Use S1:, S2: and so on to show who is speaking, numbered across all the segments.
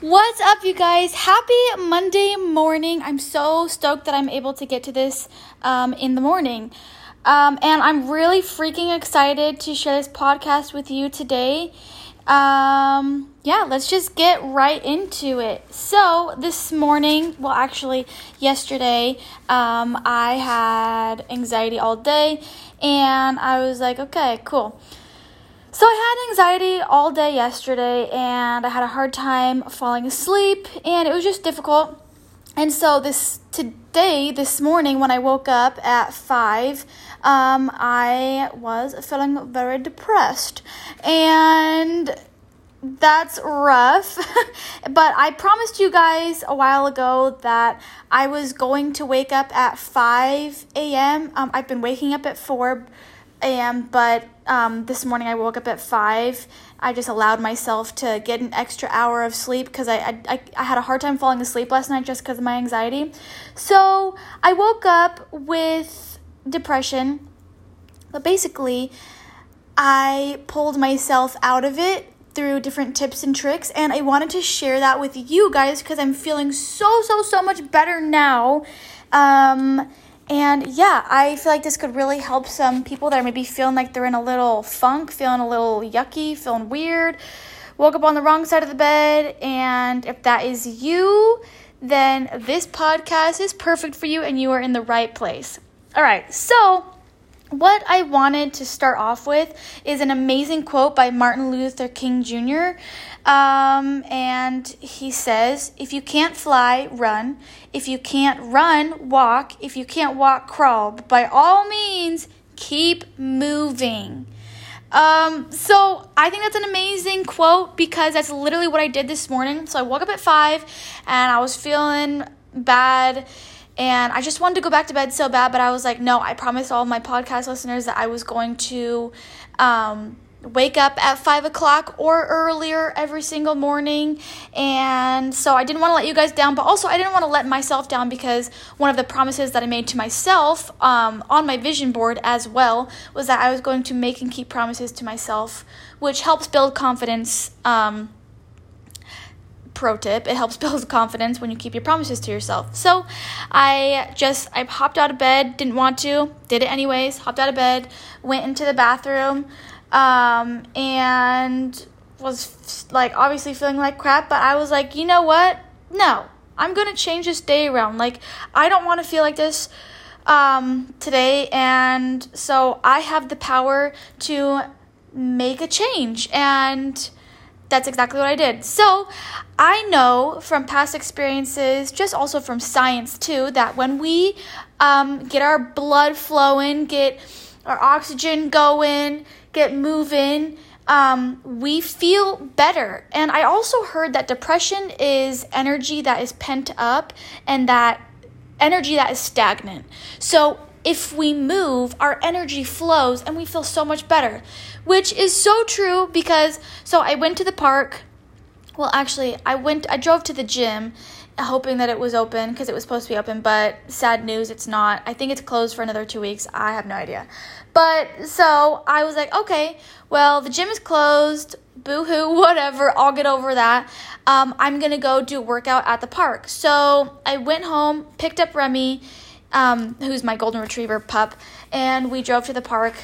S1: What's up, you guys? Happy Monday morning. I'm so stoked that I'm able to get to this um, in the morning. Um, and I'm really freaking excited to share this podcast with you today. Um, yeah, let's just get right into it. So, this morning, well, actually, yesterday, um, I had anxiety all day, and I was like, okay, cool. So I had anxiety all day yesterday and I had a hard time falling asleep and it was just difficult. And so this today, this morning when I woke up at 5, um, I was feeling very depressed. And that's rough. but I promised you guys a while ago that I was going to wake up at 5 a.m. Um, I've been waking up at 4 a.m., but um, this morning I woke up at 5. I just allowed myself to get an extra hour of sleep because I, I, I had a hard time falling asleep last night just because of my anxiety. So I woke up with depression, but basically, I pulled myself out of it through different tips and tricks and I wanted to share that with you guys because I'm feeling so so so much better now. Um and yeah, I feel like this could really help some people that are maybe feeling like they're in a little funk, feeling a little yucky, feeling weird, woke up on the wrong side of the bed. And if that is you, then this podcast is perfect for you and you are in the right place. All right, so what I wanted to start off with is an amazing quote by Martin Luther King Jr. Um, and he says, If you can't fly, run. If you can't run, walk. If you can't walk, crawl. But by all means, keep moving. Um, so I think that's an amazing quote because that's literally what I did this morning. So I woke up at five and I was feeling bad and I just wanted to go back to bed so bad, but I was like, no, I promised all my podcast listeners that I was going to um, wake up at five o'clock or earlier every single morning. And so I didn't want to let you guys down, but also I didn't want to let myself down because one of the promises that I made to myself um, on my vision board as well was that I was going to make and keep promises to myself, which helps build confidence. Um, pro tip it helps build confidence when you keep your promises to yourself so i just i hopped out of bed didn't want to did it anyways hopped out of bed went into the bathroom um, and was like obviously feeling like crap but i was like you know what? No. I'm gonna change this day around. Like i don't want to feel like this um, today and so i have the power to make a change. And that's exactly what I did. So, I know from past experiences, just also from science too, that when we um, get our blood flowing, get our oxygen going, get moving, um, we feel better. And I also heard that depression is energy that is pent up and that energy that is stagnant. So, if we move, our energy flows and we feel so much better, which is so true because so I went to the park. Well, actually, I went I drove to the gym hoping that it was open because it was supposed to be open, but sad news, it's not. I think it's closed for another 2 weeks. I have no idea. But so I was like, okay, well, the gym is closed. Boo hoo, whatever. I'll get over that. Um, I'm gonna go do a workout at the park. So I went home, picked up Remy um, who's my golden retriever pup, and we drove to the park.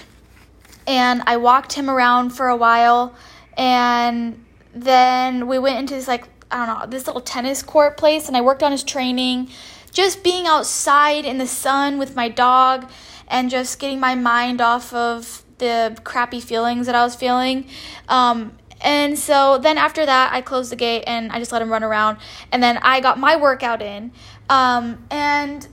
S1: And I walked him around for a while, and then we went into this like I don't know this little tennis court place, and I worked on his training. Just being outside in the sun with my dog, and just getting my mind off of the crappy feelings that I was feeling. Um, and so then after that, I closed the gate and I just let him run around. And then I got my workout in. Um, and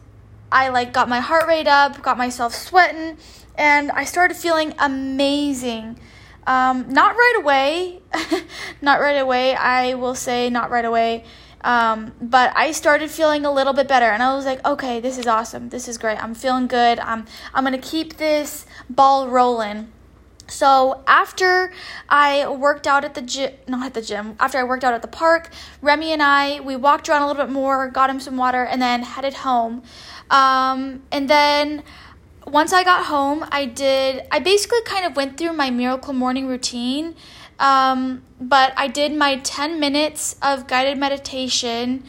S1: I like got my heart rate up, got myself sweating, and I started feeling amazing. Um, not right away, not right away. I will say not right away. Um, but I started feeling a little bit better, and I was like, okay, this is awesome. This is great. I'm feeling good. I'm I'm gonna keep this ball rolling. So after I worked out at the gym, not at the gym, after I worked out at the park, Remy and I, we walked around a little bit more, got him some water, and then headed home. Um, and then once I got home, I did, I basically kind of went through my miracle morning routine Um, but I did my 10 minutes of guided meditation.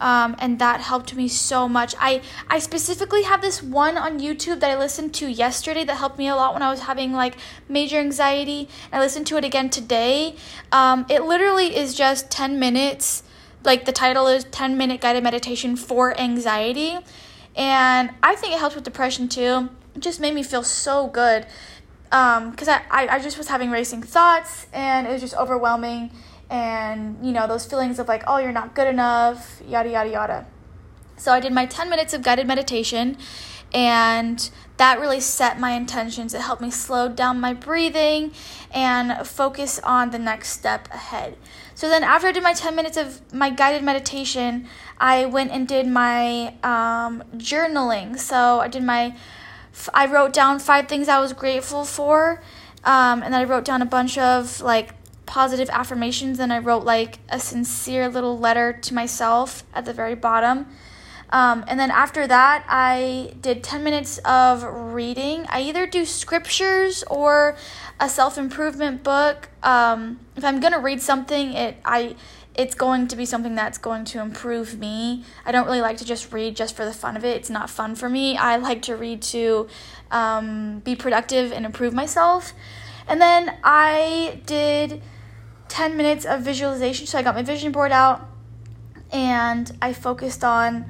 S1: Um, and that helped me so much. I I specifically have this one on YouTube that I listened to yesterday that helped me a lot when I was having like major anxiety. I listened to it again today. Um, it literally is just ten minutes. Like the title is 10 minute guided meditation for anxiety. And I think it helps with depression too. It just made me feel so good because um, I, I, I just was having racing thoughts and it was just overwhelming. And you know those feelings of like oh you're not good enough yada yada yada. So i did my 10 minutes of guided meditation and that really set my intentions. It helped me slow down my breathing and focus on the next step ahead so then after i did my 10 minutes of my guided meditation i went and did my um, journaling so i did my i wrote down five things i was grateful for um, and then i wrote down a bunch of like positive affirmations and I wrote like a sincere little letter to myself at the very bottom. Um, and then after that, I did 10 minutes of reading. I either do scriptures or a self improvement book. Um, if I'm going to read something, it, I, it's going to be something that's going to improve me. I don't really like to just read just for the fun of it. It's not fun for me. I like to read to um, be productive and improve myself. And then I did 10 minutes of visualization. So I got my vision board out and I focused on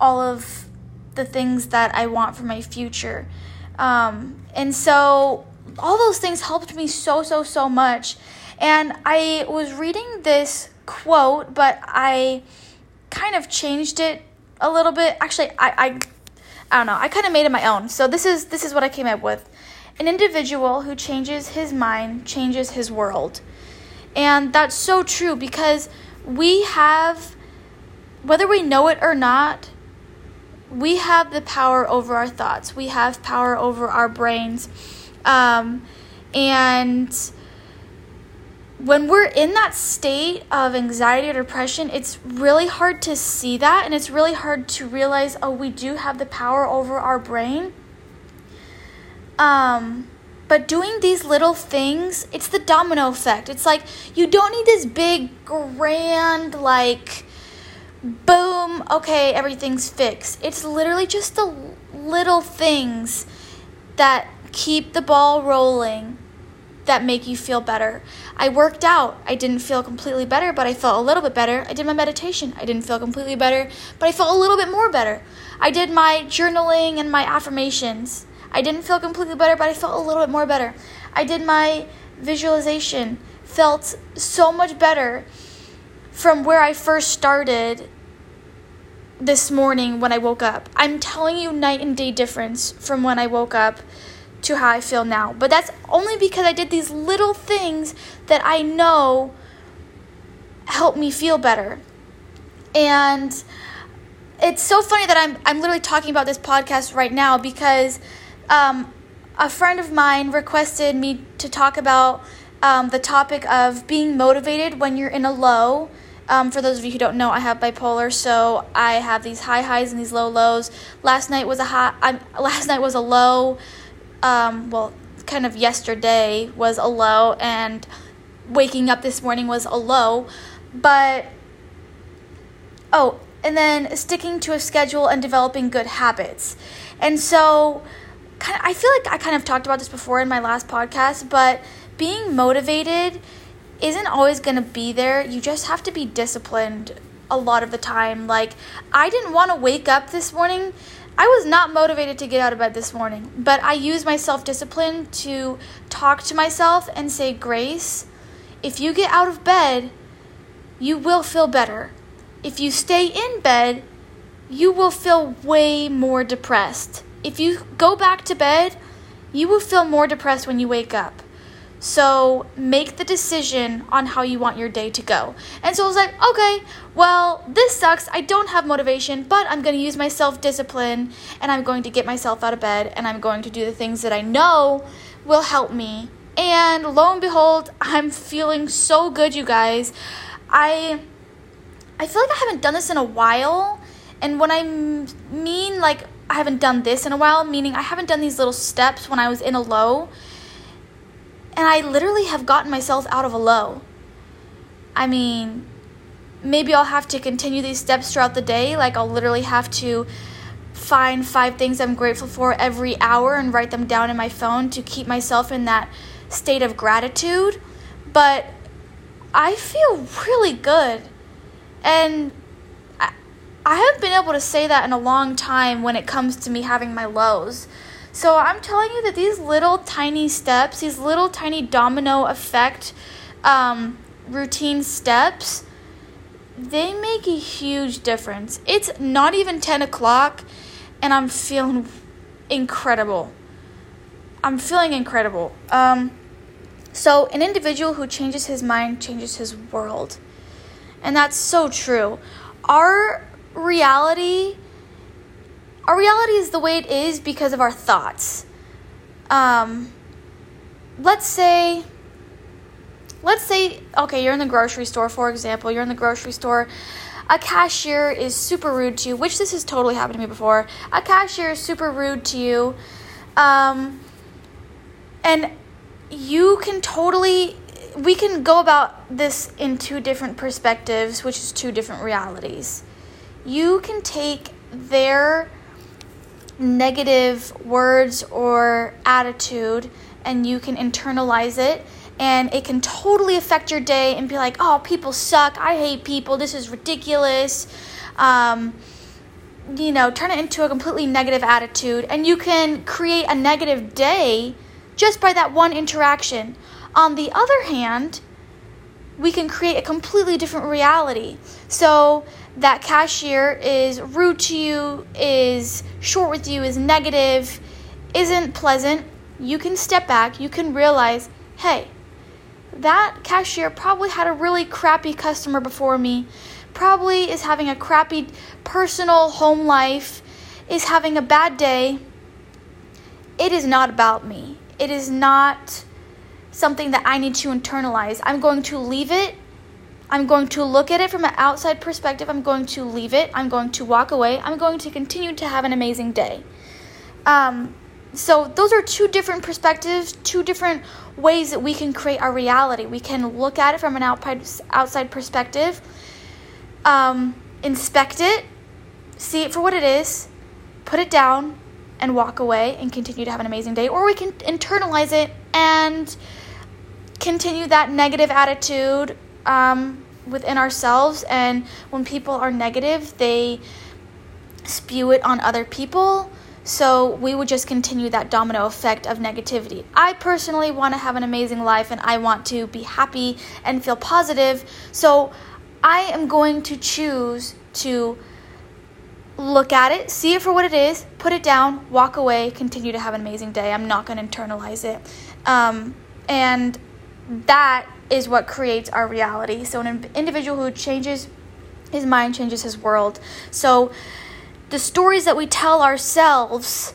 S1: all of the things that I want for my future. Um, and so all those things helped me so, so, so much. And I was reading this quote, but I kind of changed it a little bit. Actually, I, I, I don't know. I kind of made it my own. So this is this is what I came up with. An individual who changes his mind changes his world. And that's so true because we have, whether we know it or not, we have the power over our thoughts. We have power over our brains. Um, and when we're in that state of anxiety or depression, it's really hard to see that and it's really hard to realize, oh, we do have the power over our brain. Um, but doing these little things, it's the domino effect. It's like you don't need this big, grand, like, boom, okay, everything's fixed. It's literally just the little things that keep the ball rolling that make you feel better. I worked out. I didn't feel completely better, but I felt a little bit better. I did my meditation. I didn't feel completely better, but I felt a little bit more better. I did my journaling and my affirmations. I didn't feel completely better, but I felt a little bit more better. I did my visualization, felt so much better from where I first started this morning when I woke up. I'm telling you, night and day difference from when I woke up to how I feel now. But that's only because I did these little things that I know help me feel better. And it's so funny that I'm I'm literally talking about this podcast right now because um, a friend of mine requested me to talk about um, the topic of being motivated when you're in a low. Um, for those of you who don't know, I have bipolar, so I have these high highs and these low lows. Last night was a high. I'm, last night was a low. Um, well, kind of yesterday was a low, and waking up this morning was a low. But oh, and then sticking to a schedule and developing good habits, and so kind of, I feel like I kind of talked about this before in my last podcast, but being motivated isn't always going to be there. You just have to be disciplined a lot of the time. Like, I didn't want to wake up this morning. I was not motivated to get out of bed this morning, but I used my self discipline to talk to myself and say, Grace, if you get out of bed, you will feel better. If you stay in bed, you will feel way more depressed if you go back to bed, you will feel more depressed when you wake up. So make the decision on how you want your day to go. And so I was like, okay, well, this sucks. I don't have motivation, but I'm going to use my self discipline and I'm going to get myself out of bed and I'm going to do the things that I know will help me. And lo and behold, I'm feeling so good, you guys. I I feel like I haven't done this in a while. And when I mean like I haven't done this in a while, meaning I haven't done these little steps when I was in a low. And I literally have gotten myself out of a low. I mean, maybe I'll have to continue these steps throughout the day. Like, I'll literally have to find five things I'm grateful for every hour and write them down in my phone to keep myself in that state of gratitude. But I feel really good. And I, haven't been able to say that in a long time when it comes to me having my lows. So I'm telling you that these little tiny steps, these little tiny domino effect um, routine steps, they make a huge difference. It's not even 10 o'clock, and I'm feeling incredible. I'm feeling incredible. Um, so, an individual who changes his mind changes his world. And that's so true. Our reality our reality is the way it is because of our thoughts. Um, let's say let's say okay, you're in the grocery store for example, you're in the grocery store a cashier is super rude to you, which this has totally happened to me before. A cashier is super rude to you. Um, and you can totally we can go about this in two different perspectives, which is two different realities. You can take their negative words or attitude and you can internalize it and it can totally affect your day and be like, oh, people suck. I hate people. This is ridiculous. Um, you know, turn it into a completely negative attitude and you can create a negative day just by that one interaction. On the other hand, we can create a completely different reality. So, that cashier is rude to you, is short with you, is negative, isn't pleasant. You can step back, you can realize, hey, that cashier probably had a really crappy customer before me, probably is having a crappy personal home life, is having a bad day. It is not about me it is not something that I need to internalize. I'm going to leave it. I'm going to look at it from an outside perspective. I'm going to leave it. I'm going to walk away. I'm going to continue to have an amazing day. Um, so, those are two different perspectives, two different ways that we can create our reality. We can look at it from an outside perspective, um, inspect it, see it for what it is, put it down, and walk away and continue to have an amazing day, or we can internalize it and continue that negative attitude um, within ourselves. And when people are negative, they spew it on other people. So we would just continue that domino effect of negativity. I personally want to have an amazing life and I want to be happy and feel positive. So I am going to choose to look at it, see it for what it is, put it down, walk away, continue to have an amazing day. I'm not going to internalize it. Um, and that is what creates our reality. So, an individual who changes his mind changes his world. So, the stories that we tell ourselves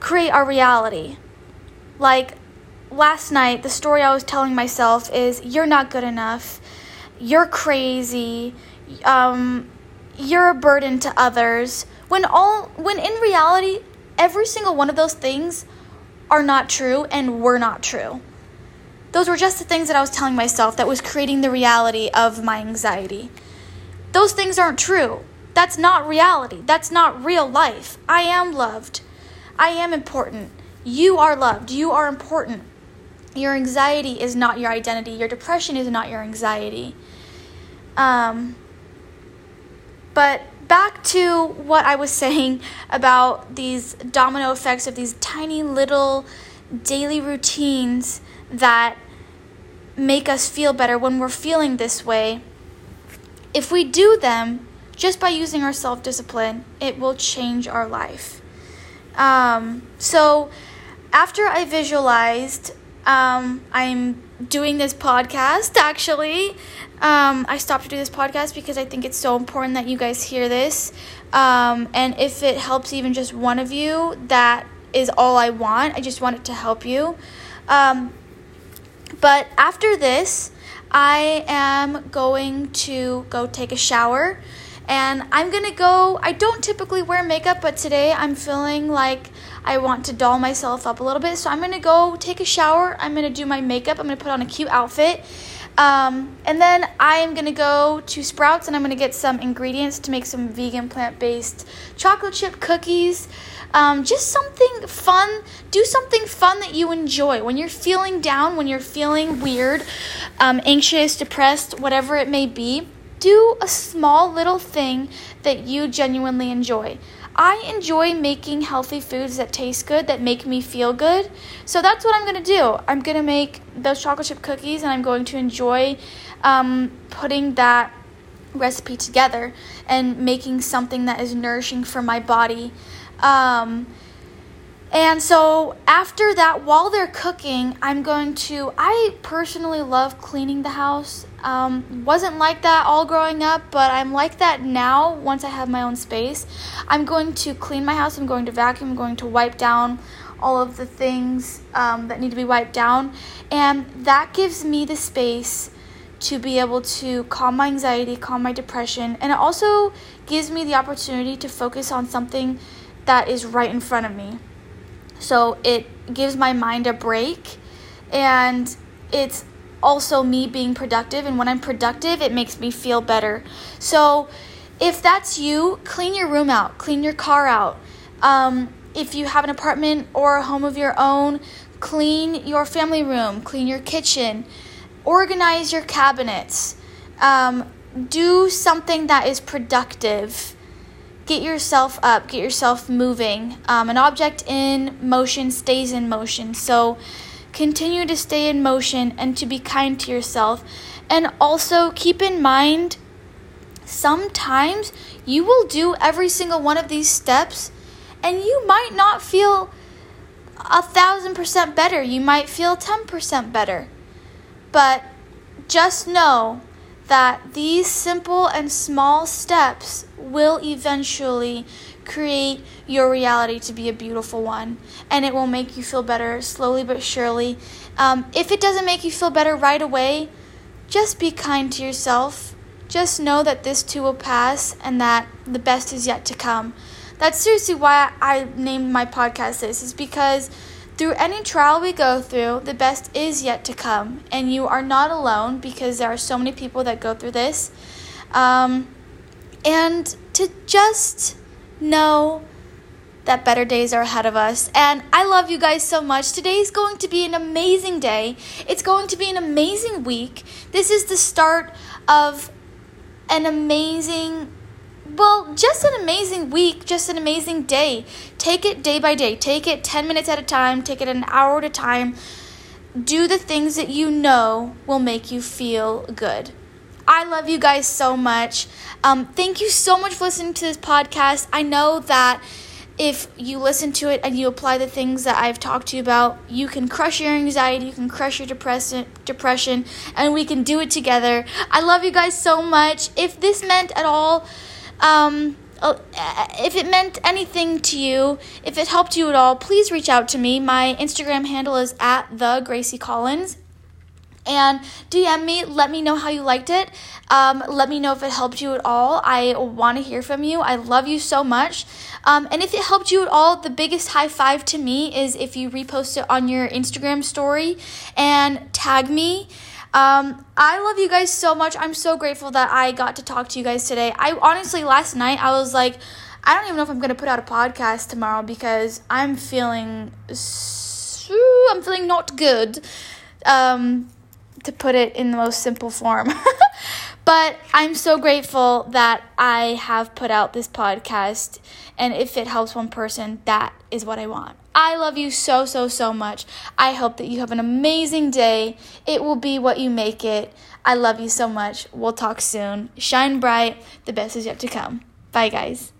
S1: create our reality. Like last night, the story I was telling myself is You're not good enough. You're crazy. Um, you're a burden to others when all when in reality every single one of those things are not true and were not true those were just the things that i was telling myself that was creating the reality of my anxiety. Those things aren't true. That's not reality. That's not real life. I am loved. I am important. You are loved. You are important. Your anxiety is not your identity. Your depression is not your anxiety. Um, but back to what I was saying about these domino effects of these tiny little daily routines that make us feel better when we're feeling this way. If we do them just by using our self discipline, it will change our life. Um, so, after I visualized, um, I'm doing this podcast actually um, I stopped to do this podcast because I think it's so important that you guys hear this. Um, and if it helps even just one of you, that is all I want. I just want it to help you. But after this, I am going to go take a shower And I'm gonna go. I don't typically wear makeup, but today I'm feeling like I want to doll myself up a little bit. So I'm gonna go take a shower. I'm gonna do my makeup. I'm gonna put on a cute outfit. Um, and then I am gonna go to Sprouts and I'm gonna get some ingredients to make some vegan plant based chocolate chip cookies. Um, just something fun. Do something fun that you enjoy. When you're feeling down, when you're feeling weird, um, anxious, depressed, whatever it may be, do a small little thing that you genuinely enjoy. I enjoy making healthy foods that taste good, that make me feel good. So that's what I'm to do. I'm to make those chocolate chip cookies and I'm going to enjoy um, putting that recipe together and making something that is nourishing for my body. Um, and so after that, while they're cooking, I'm going to. I personally love cleaning the house. Um, wasn't like that all growing up, but I'm like that now once I have my own space. I'm going to clean my house. I'm going to vacuum. I'm going to wipe down all of the things um, that need to be wiped down, and that gives me the space to be able to calm my anxiety, calm my depression, and it also gives me the opportunity to focus on something that is right in front of me. So it gives my mind a break and it's also me being productive. And when I'm productive, it makes me feel better. So if that's you, clean your room out, clean your car out. Um, if you have an apartment or a home of your own, clean your family room, clean your kitchen, organize your cabinets. Um, do something that is productive get yourself up, get yourself moving. Um, an object in motion stays in motion. So continue to stay in motion and to be kind to yourself. And also keep in mind, sometimes you will do every single one of these steps and you might not feel a thousand percent better. You might feel 10% better. But just know that these simple and small steps will eventually create your reality to be a beautiful one and it will make you feel better slowly but surely. Um, if it doesn't make you feel better right away, just be kind to yourself. Just know that this too will pass and that the best is yet to come. That's seriously why I named my podcast this, is because through any trial we go through, the best is yet to come, and you are not alone because there are so many people that go through this. Um, and to just know that better days are ahead of us. And I love you guys so much. Today is going to be an amazing day. It's going to be an amazing week. This is the start of an amazing well, just an amazing week, just an amazing day. Take it day by day. Take it 10 minutes at a time, take it an hour at a time. Do the things that you know will make you feel good. I love you guys so much. Um, thank you so much for listening to this podcast. I know that if you listen to it and you apply the things that I've talked to you about, you can crush your anxiety, you can crush your depression, depression, and we can do it together. I love you guys so much. If this meant at all, um, uh, if it meant anything to you, if it helped you at all, please reach out to me. My Instagram handle is at the Gracie Collins. And DM me, let me know how you liked it. Um, let me know if it helped you at all. I want to hear from you. I love you so much. Um, and if it helped you at all, the biggest high five to me is if you repost it on your Instagram story and tag me. Um, I love you guys so much. I'm so grateful that I got to talk to you guys today. I honestly, last night, I was like, I don't even know if I'm going to put out a podcast tomorrow because I'm feeling, I'm feeling not good, um, to put it in the most simple form. but I'm so grateful that I have put out this podcast. And if it helps one person, that is what I want. I love you so, so, so much. I hope that you have an amazing day. It will be what you make it. I love you so much. We'll talk soon. Shine bright. The best is yet to come. Bye, guys.